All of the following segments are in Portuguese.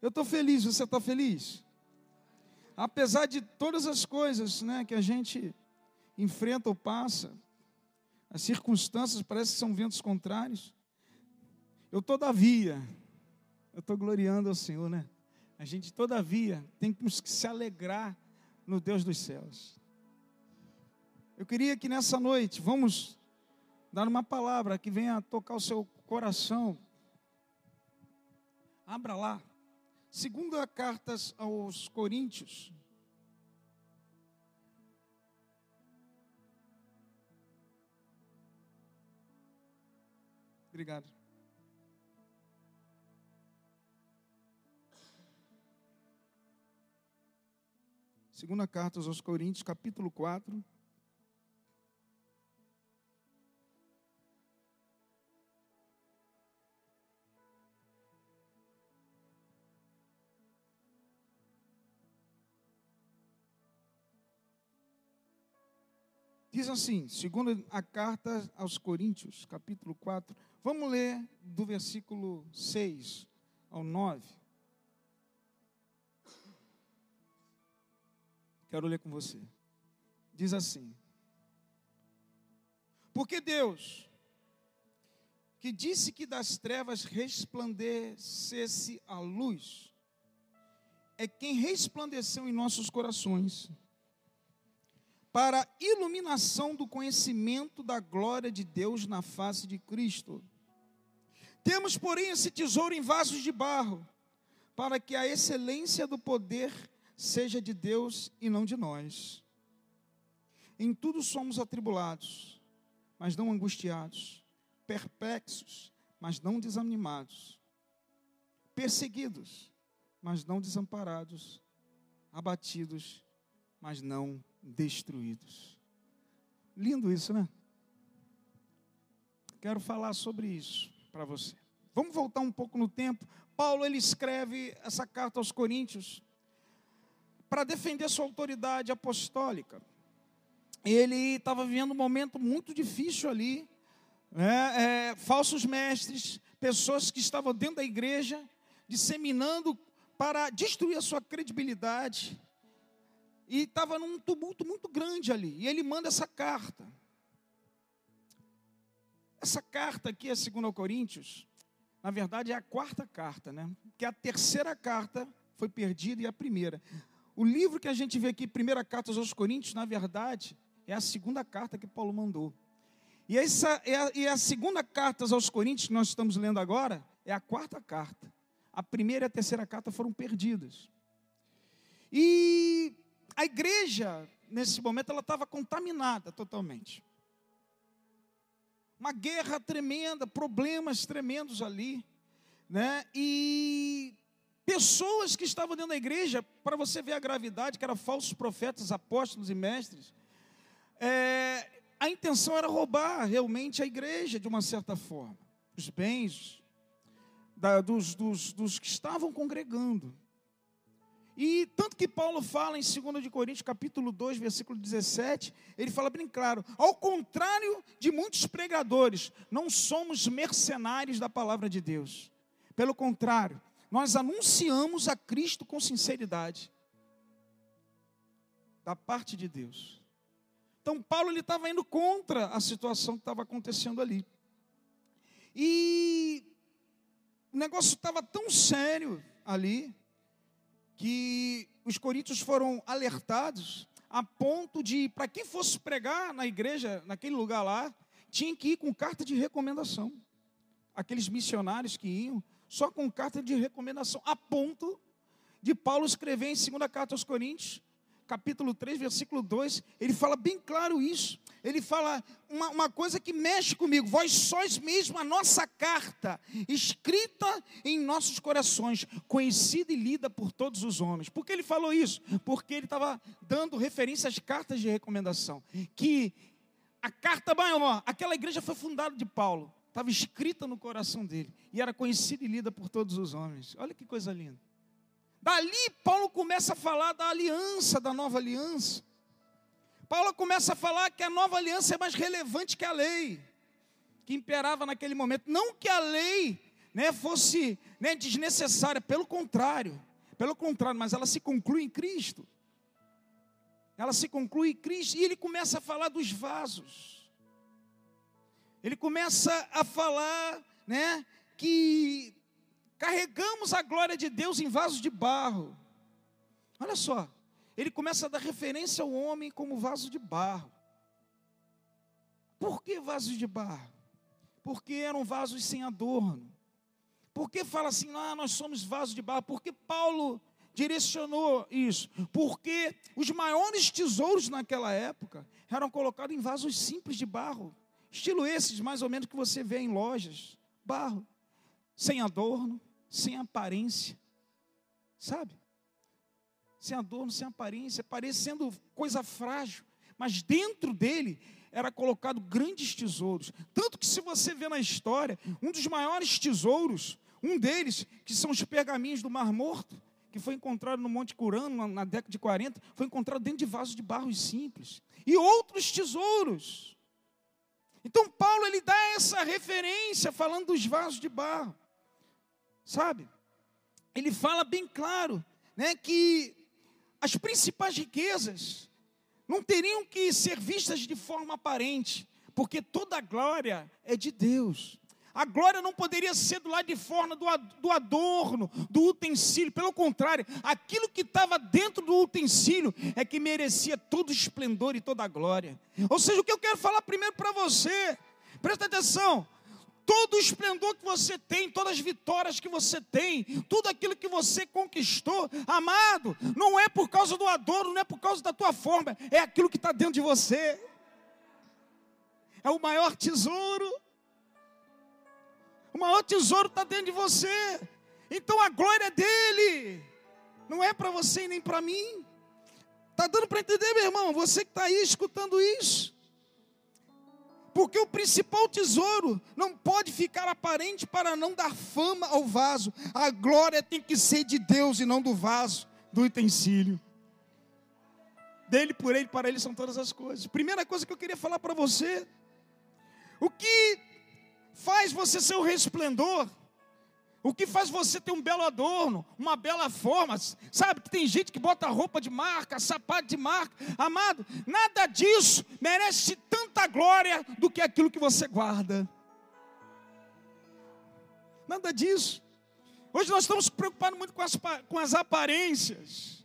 Eu estou feliz, você está feliz? Apesar de todas as coisas né, que a gente enfrenta ou passa, as circunstâncias parecem que são ventos contrários. Eu, todavia, eu estou gloriando ao Senhor, né? A gente, todavia, tem que se alegrar no Deus dos céus. Eu queria que nessa noite, vamos dar uma palavra que venha tocar o seu coração. Abra lá. Segunda carta aos Coríntios. Obrigado. Segunda carta aos Coríntios, capítulo 4. Diz assim, segundo a carta aos Coríntios, capítulo 4, vamos ler do versículo 6 ao 9. Quero ler com você. Diz assim: Porque Deus, que disse que das trevas resplandecesse a luz, é quem resplandeceu em nossos corações para a iluminação do conhecimento da glória de Deus na face de Cristo. Temos, porém, esse tesouro em vasos de barro, para que a excelência do poder seja de Deus e não de nós. Em tudo somos atribulados, mas não angustiados, perplexos, mas não desanimados, perseguidos, mas não desamparados, abatidos, mas não destruídos. Lindo isso, né? Quero falar sobre isso para você. Vamos voltar um pouco no tempo. Paulo ele escreve essa carta aos Coríntios para defender sua autoridade apostólica. Ele estava vivendo um momento muito difícil ali, né? é, falsos mestres, pessoas que estavam dentro da igreja, disseminando para destruir a sua credibilidade, e estava num tumulto muito grande ali. E ele manda essa carta. Essa carta aqui, a 2 Coríntios, na verdade é a quarta carta, né? Que a terceira carta foi perdida e a primeira. O livro que a gente vê aqui, primeira carta aos Coríntios, na verdade, é a segunda carta que Paulo mandou. E, essa, é a, e a segunda carta aos Coríntios, que nós estamos lendo agora, é a quarta carta. A primeira e a terceira carta foram perdidas. E a igreja, nesse momento, ela estava contaminada totalmente. Uma guerra tremenda, problemas tremendos ali, né? E pessoas que estavam dentro da igreja, para você ver a gravidade, que eram falsos profetas, apóstolos e mestres, é, a intenção era roubar realmente a igreja de uma certa forma, os bens da, dos, dos, dos que estavam congregando. E tanto que Paulo fala em 2 de Coríntios, capítulo 2, versículo 17, ele fala bem claro, ao contrário de muitos pregadores, não somos mercenários da palavra de Deus. Pelo contrário, nós anunciamos a Cristo com sinceridade da parte de Deus. Então Paulo ele estava indo contra a situação que estava acontecendo ali. E o negócio estava tão sério ali, que os coríntios foram alertados a ponto de, para quem fosse pregar na igreja, naquele lugar lá, tinha que ir com carta de recomendação. Aqueles missionários que iam, só com carta de recomendação, a ponto de Paulo escrever em 2 carta aos Coríntios, capítulo 3, versículo 2, ele fala bem claro isso. Ele fala uma, uma, coisa que mexe comigo. Vós sois mesmo a nossa carta, escrita em nossos corações, conhecida e lida por todos os homens. Por que ele falou isso? Porque ele estava dando referência às cartas de recomendação. Que a carta maior, aquela igreja foi fundada de Paulo, estava escrita no coração dele e era conhecida e lida por todos os homens. Olha que coisa linda. Dali, Paulo começa a falar da aliança, da nova aliança. Paulo começa a falar que a nova aliança é mais relevante que a lei, que imperava naquele momento. Não que a lei né, fosse né, desnecessária, pelo contrário, pelo contrário, mas ela se conclui em Cristo. Ela se conclui em Cristo e ele começa a falar dos vasos. Ele começa a falar, né, que carregamos a glória de Deus em vasos de barro. Olha só, ele começa a dar referência ao homem como vaso de barro. Por que vasos de barro? Porque eram vasos sem adorno. Por que fala assim, ah, nós somos vasos de barro? Porque Paulo direcionou isso? Porque os maiores tesouros naquela época eram colocados em vasos simples de barro, estilo esses mais ou menos que você vê em lojas, barro, sem adorno, sem aparência, sabe? Sem adorno, sem aparência, parecendo coisa frágil, mas dentro dele era colocado grandes tesouros. Tanto que, se você vê na história, um dos maiores tesouros, um deles, que são os pergaminhos do Mar Morto, que foi encontrado no Monte Curano na década de 40, foi encontrado dentro de vasos de barro simples. E outros tesouros. Então, Paulo ele dá essa referência falando dos vasos de barro. Sabe? Ele fala bem claro, né, que as principais riquezas não teriam que ser vistas de forma aparente, porque toda a glória é de Deus. A glória não poderia ser do lado de fora do adorno, do utensílio. Pelo contrário, aquilo que estava dentro do utensílio é que merecia todo o esplendor e toda a glória. Ou seja, o que eu quero falar primeiro para você, presta atenção todo o esplendor que você tem, todas as vitórias que você tem, tudo aquilo que você conquistou, amado, não é por causa do adorno, não é por causa da tua forma, é aquilo que está dentro de você. É o maior tesouro. O maior tesouro está dentro de você. Então a glória é dele. Não é para você e nem para mim. Está dando para entender, meu irmão? Você que está aí escutando isso. Porque o principal tesouro não pode ficar aparente para não dar fama ao vaso. A glória tem que ser de Deus e não do vaso, do utensílio. Dele, por ele, para ele são todas as coisas. Primeira coisa que eu queria falar para você: o que faz você ser o resplendor o que faz você ter um belo adorno, uma bela forma, sabe que tem gente que bota roupa de marca, sapato de marca, amado, nada disso merece tanta glória do que aquilo que você guarda. Nada disso. Hoje nós estamos preocupados muito com as, com as aparências.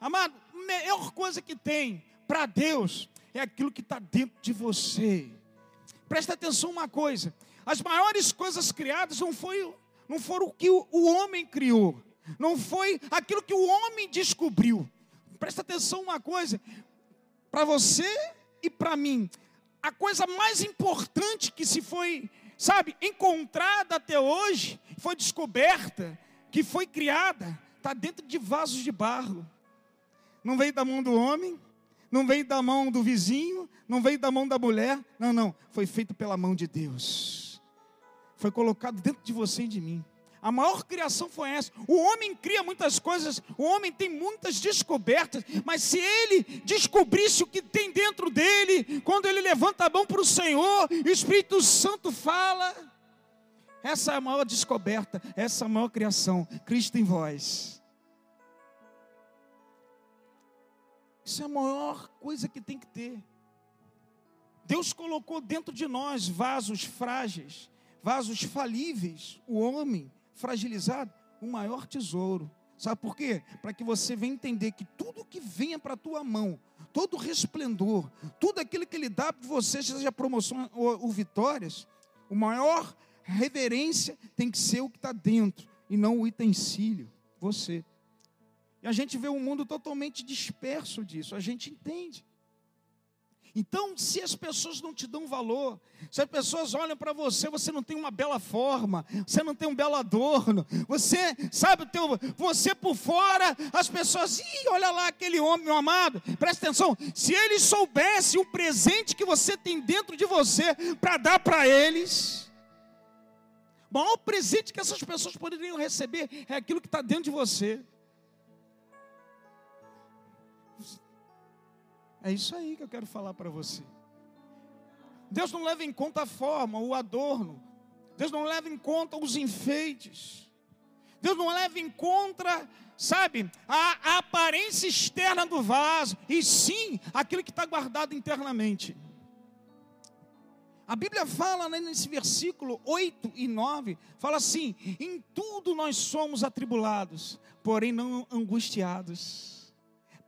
Amado, a melhor coisa que tem para Deus é aquilo que está dentro de você. Presta atenção uma coisa: as maiores coisas criadas não foi não foram o que o, homem criou, não foi aquilo que o homem descobriu. Presta atenção uma coisa, para você e para mim, a coisa mais importante que se foi, sabe, encontrada até hoje, foi descoberta, que foi criada, está dentro de vasos de barro. Não veio da mão do homem, não veio da mão do vizinho, não veio da mão da mulher, não, não, foi feito pela mão de Deus foi colocado dentro de você e de mim. A maior criação foi essa. O homem cria muitas coisas, o homem tem muitas descobertas, mas se ele descobrisse o que tem dentro dele, quando ele levanta a mão para o Senhor, o Espírito Santo fala. Essa é a maior descoberta, essa é a maior criação, Cristo em vós. Isso é a maior coisa que tem que ter. Deus colocou dentro de nós vasos frágeis, vasos falíveis, o homem fragilizado, o maior tesouro. Sabe por quê? Para que você venha entender que tudo que venha para a tua mão, todo resplendor, tudo aquilo que ele dá para você, seja promoção ou, ou vitórias, o maior reverência tem que ser o que está dentro e não o utensílio, você. E a gente vê um mundo totalmente disperso disso, a gente entende. Então, se as pessoas não te dão valor, se as pessoas olham para você, você não tem uma bela forma, você não tem um belo adorno, você, sabe, teu, você por fora, as pessoas, ih, olha lá aquele homem, meu amado, presta atenção, se eles soubessem o presente que você tem dentro de você para dar para eles, o maior presente que essas pessoas poderiam receber é aquilo que está dentro de você. É isso aí que eu quero falar para você. Deus não leva em conta a forma, o adorno, Deus não leva em conta os enfeites. Deus não leva em conta, sabe, a, aparência externa do vaso, e sim aquilo que está guardado internamente. A Bíblia fala né, nesse versículo 8 e 9, fala assim: em tudo nós somos atribulados, porém não angustiados,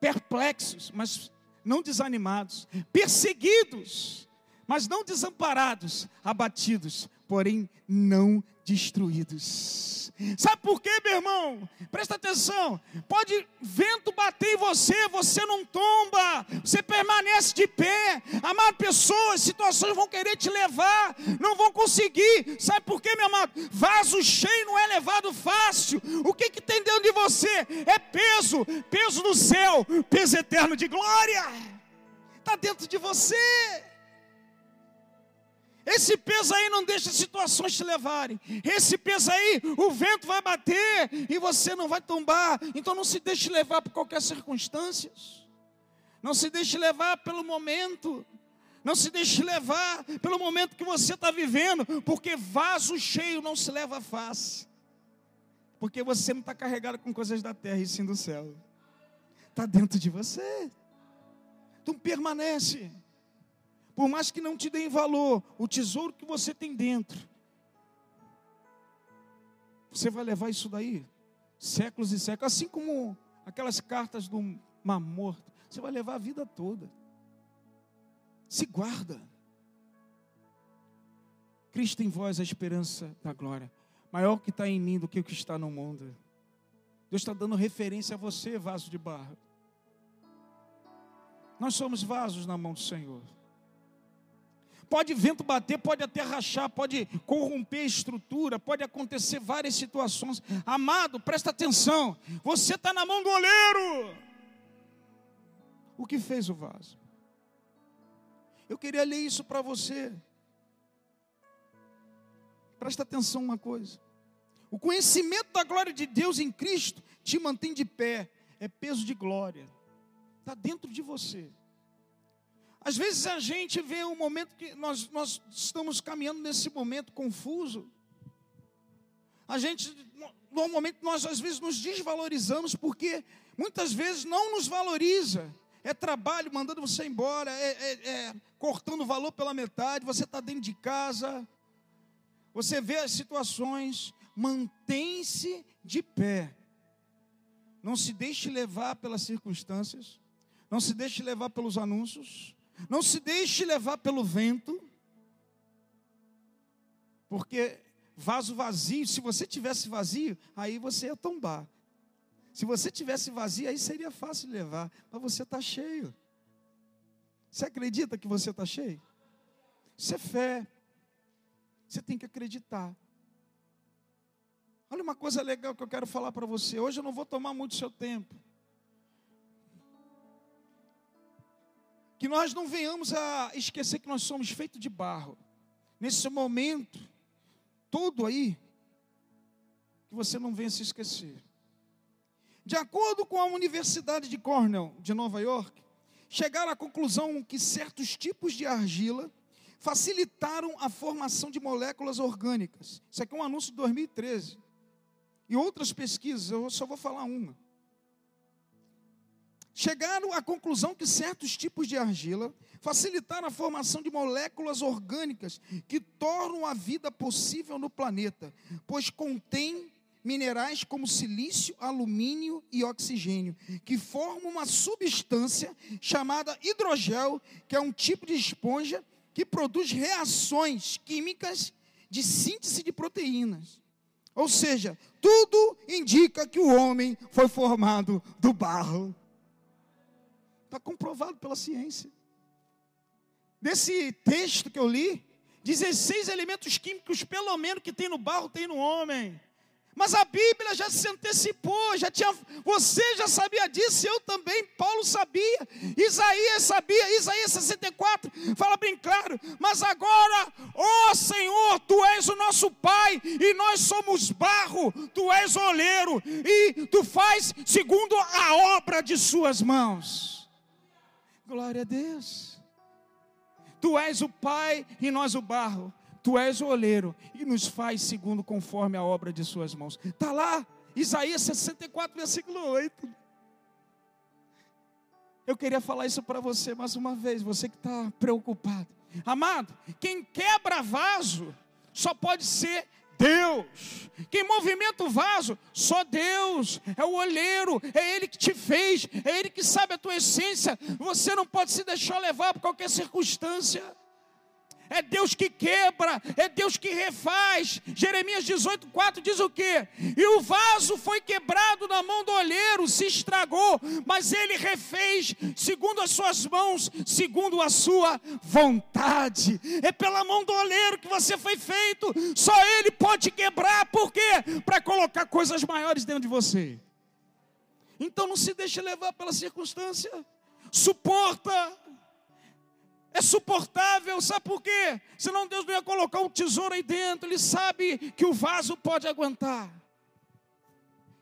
perplexos, mas não desanimados, perseguidos, mas não desamparados, abatidos, porém não destruídos. Sabe por quê, meu irmão? Presta atenção. Pode vento bater em você, você não tomba, você permanece de pé. Amado, pessoas, situações vão querer te levar, não vão conseguir. Sabe por quê, meu amado? Vaso cheio não é levado fácil. O que, que tem dentro de você? É peso, peso do céu, peso eterno de glória. Está dentro de você. Esse peso aí não deixa situações te levarem. Esse peso aí, o vento vai bater e você não vai tombar. Então não se deixe levar por qualquer circunstância. Não se deixe levar pelo momento. Não se deixe levar pelo momento que você está vivendo, porque vaso cheio não se leva face. Porque você não está carregado com coisas da terra e sim do céu. Está dentro de você. Então permanece por mais que não te deem valor, o tesouro que você tem dentro, você vai levar isso daí séculos e séculos, assim como aquelas cartas do Mar Morto, você vai levar a vida toda. Se guarda. Cristo em vós a esperança da glória, maior que está em mim do que o que está no mundo. Deus está dando referência a você, vaso de barro. Nós somos vasos na mão do Senhor. Pode vento bater, pode até rachar, pode corromper a estrutura, pode acontecer várias situações. Amado, presta atenção. Você está na mão do oleiro. O que fez o vaso? Eu queria ler isso para você. Presta atenção uma coisa. O conhecimento da glória de Deus em Cristo te mantém de pé. É peso de glória. Está dentro de você. Às vezes a gente vê um momento que nós, nós estamos caminhando nesse momento confuso. A gente, normalmente, nós às vezes nos desvalorizamos porque muitas vezes não nos valoriza. É trabalho mandando você embora, é, é, é cortando o valor pela metade, você está dentro de casa, você vê as situações, mantém-se de pé. Não se deixe levar pelas circunstâncias, não se deixe levar pelos anúncios, não se deixe levar pelo vento, porque vaso vazio, se você tivesse vazio, aí você ia tombar. Se você tivesse vazio, aí seria fácil levar, mas você está cheio. Você acredita que você está cheio? Isso é fé. Você tem que acreditar. Olha uma coisa legal que eu quero falar para você. Hoje eu não vou tomar muito seu tempo. Que nós não venhamos a esquecer que nós somos feitos de barro. Nesse momento, tudo aí, que você não venha se esquecer. De acordo com a Universidade de Cornell, de Nova York, chegaram à conclusão que certos tipos de argila facilitaram a formação de moléculas orgânicas. Isso aqui é um anúncio de 2013. E outras pesquisas, eu só vou falar uma chegaram à conclusão que certos tipos de argila facilitaram a formação de moléculas orgânicas que tornam a vida possível no planeta, pois contém minerais como silício, alumínio e oxigênio, que formam uma substância chamada hidrogel, que é um tipo de esponja que produz reações químicas de síntese de proteínas. Ou seja, tudo indica que o homem foi formado do barro. Está comprovado pela ciência. Desse texto que eu li, 16 elementos químicos, pelo menos, que tem no barro, tem no homem. Mas a Bíblia já se antecipou, já tinha, você já sabia disso, eu também, Paulo sabia, Isaías sabia, Isaías 64 fala bem claro, mas agora, ó Senhor, tu és o nosso Pai e nós somos barro, tu és oleiro e tu faz segundo a obra de suas mãos. Glória a Deus. Tu és o Pai e nós o barro. Tu és o oleiro e nos faz segundo conforme a obra de Suas mãos. Está lá, Isaías 64, versículo 8. Eu queria falar isso para você mais uma vez, você que está preocupado. Amado, quem quebra vaso só pode ser Deus. Quem movimenta o vaso? Só Deus. É o olheiro, é Ele que te fez, é Ele que sabe a tua essência. Você não pode se deixar levar por qualquer circunstância é Deus que quebra, é Deus que refaz. Jeremias 18, 4 diz o quê? E o vaso foi quebrado na mão do olheiro, se estragou, mas ele refez segundo as suas mãos, segundo a sua vontade. É pela mão do olheiro que você foi feito, só ele pode quebrar, por quê? Para colocar coisas maiores dentro de você. Então não se deixe levar pela circunstância, suporta é suportável, sabe por quê? Senão Deus não ia colocar um tesouro aí dentro, Ele sabe que o vaso pode aguentar.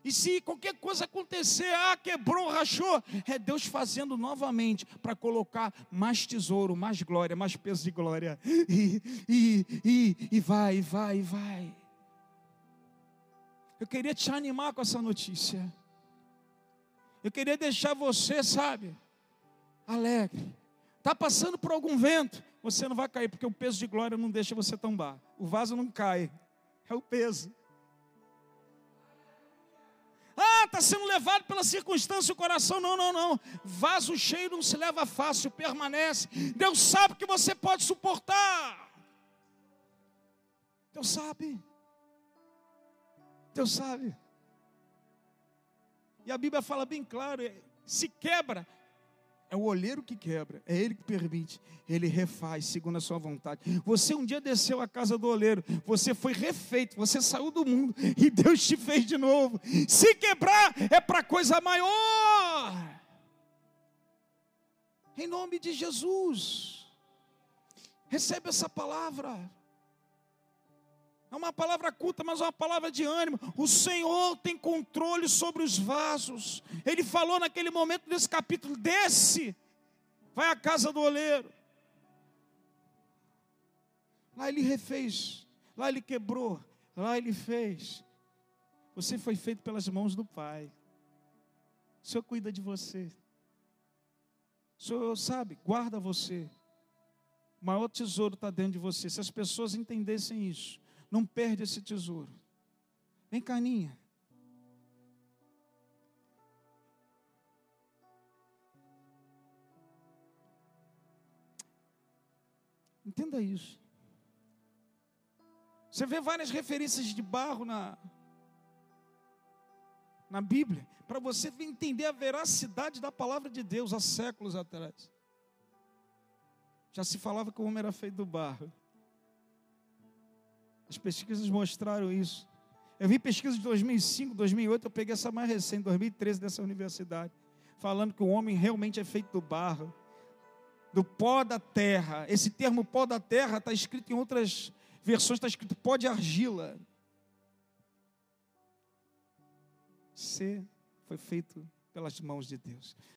E se qualquer coisa acontecer, ah, quebrou, rachou, é Deus fazendo novamente para colocar mais tesouro, mais glória, mais peso de glória. E, e, e, e vai, vai, vai. Eu queria te animar com essa notícia. Eu queria deixar você, sabe, alegre. Está passando por algum vento, você não vai cair, porque o peso de glória não deixa você tombar. O vaso não cai, é o peso. Ah, está sendo levado pela circunstância o coração. Não, não, não. Vaso cheio não se leva fácil, permanece. Deus sabe que você pode suportar. Deus sabe. Deus sabe. E a Bíblia fala bem claro: se quebra, é o olheiro que quebra, é ele que permite, ele refaz segundo a sua vontade. Você um dia desceu à casa do olheiro, você foi refeito, você saiu do mundo e Deus te fez de novo. Se quebrar é para coisa maior. Em nome de Jesus. Recebe essa palavra. É uma palavra culta, mas é uma palavra de ânimo. O Senhor tem controle sobre os vasos. Ele falou naquele momento desse capítulo: desce, vai à casa do oleiro. Lá ele refez, lá ele quebrou, lá ele fez. Você foi feito pelas mãos do Pai. O Senhor cuida de você. O Senhor sabe, guarda você. O maior tesouro está dentro de você. Se as pessoas entendessem isso, não perde esse tesouro. Vem cá, Ninha. Entenda isso. Você vê várias referências de barro na, na Bíblia, para você entender a veracidade da palavra de Deus há séculos atrás. Já se falava que o homem era feito do barro. As pesquisas mostraram isso. Eu vi pesquisas de 2005, 2008, eu peguei essa mais recente, 2013, dessa universidade, falando que o homem realmente é feito do barro, do pó da terra. Esse termo pó da terra está escrito em outras versões, está escrito pó de argila. Você foi feito pelas mãos de Deus.